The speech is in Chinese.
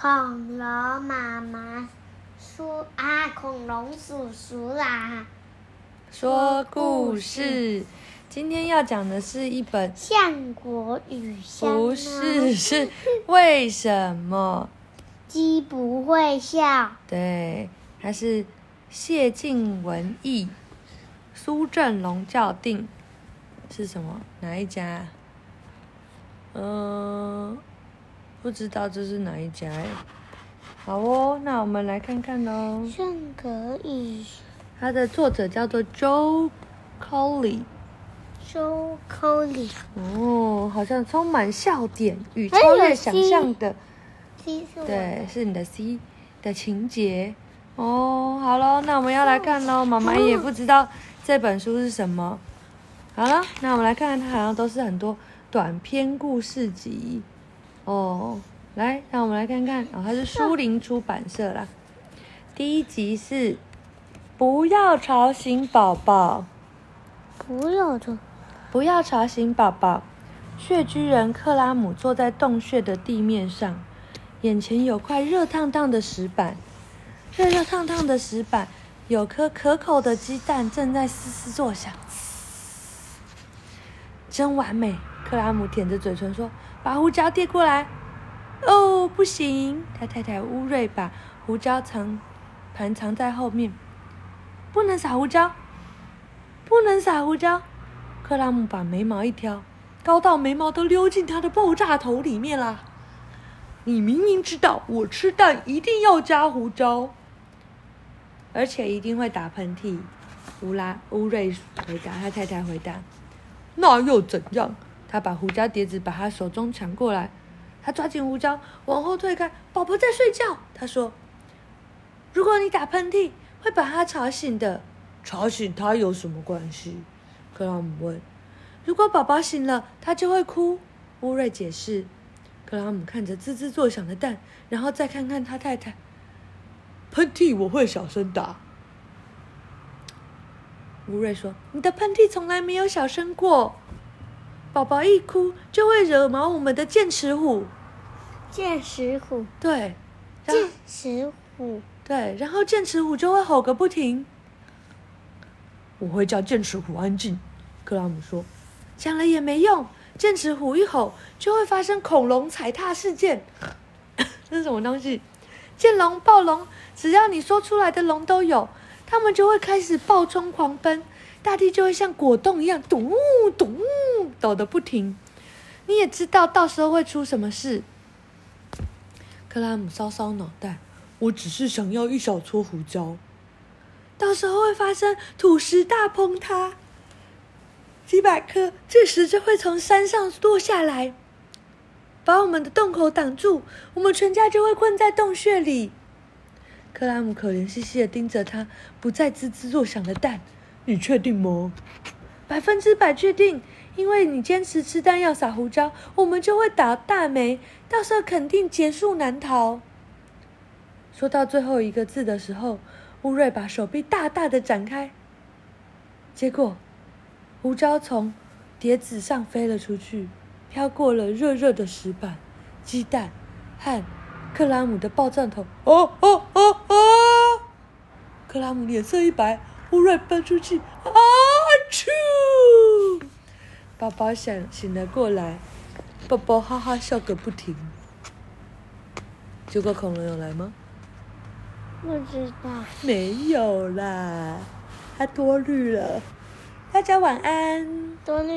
恐龙妈妈说啊，恐龙叔叔啦，说故事。今天要讲的是一本，相国与香不是是为什么？鸡不会笑，对，它是谢晋文译，苏振龙校订，是什么？哪一家？嗯、不知道这是哪一家哎。好哦，那我们来看看喽。橡果与它的作者叫做 Joe Coley。周口里，哦，好像充满笑点与超越想象的，C 对，是你的 C 的情节。哦，好喽，那我们要来看喽。妈妈也不知道这本书是什么。好了，那我们来看看，它好像都是很多短篇故事集。哦，来，让我们来看看，哦，它是书林出版社啦。第一集是不要吵醒宝宝。不要吵，不要吵醒宝宝。穴居人克拉姆坐在洞穴的地面上，眼前有块热烫烫的石板，热热烫烫的石板有颗可口的鸡蛋正在嘶嘶作响，真完美。克拉姆舔着嘴唇说：“把胡椒递过来。”哦，不行！他太太乌瑞把胡椒藏盘藏在后面，不能撒胡椒。不能撒胡椒。克拉姆把眉毛一挑，高到眉毛都溜进他的爆炸头里面啦。你明明知道我吃蛋一定要加胡椒，而且一定会打喷嚏。乌拉乌瑞回答，他太太回答：“那又怎样？”他把胡椒碟子把他手中抢过来，他抓紧胡椒往后退开。宝宝在睡觉，他说：“如果你打喷嚏，会把他吵醒的。”吵醒他有什么关系？克拉姆问。如果宝宝醒了，他就会哭。乌瑞解释。克拉姆看着滋滋作响的蛋，然后再看看他太太。喷嚏我会小声打。乌瑞说：“你的喷嚏从来没有小声过。宝宝一哭就会惹毛我们的剑齿虎。剑齿虎，对，剑齿虎，对，然后剑齿虎就会吼个不停。我会叫剑齿虎安静，克拉姆说。讲了也没用，剑齿虎一吼就会发生恐龙踩踏事件。这是什么东西？剑龙、暴龙，只要你说出来的龙都有，他们就会开始暴冲狂奔，大地就会像果冻一样咚咚抖得不停。你也知道到时候会出什么事。克拉姆搔搔脑袋，我只是想要一小撮胡椒。到时候会发生土石大崩塌，几百颗巨石就会从山上落下来，把我们的洞口挡住，我们全家就会困在洞穴里。克拉姆可怜兮兮的盯着他不再滋滋作响的蛋，你确定吗？百分之百确定，因为你坚持吃蛋要撒胡椒，我们就会倒大霉，到时候肯定结束难逃。说到最后一个字的时候，乌瑞把手臂大大的展开，结果胡椒从碟子上飞了出去，飘过了热热的石板、鸡蛋和克拉姆的爆炸头。哦哦哦哦！克拉姆脸色一白，乌瑞喷出去，啊啾！宝宝醒醒了过来，宝宝哈哈笑个不停。结果恐龙有来吗？不知道。没有啦，它多虑了。大家晚安。多虑。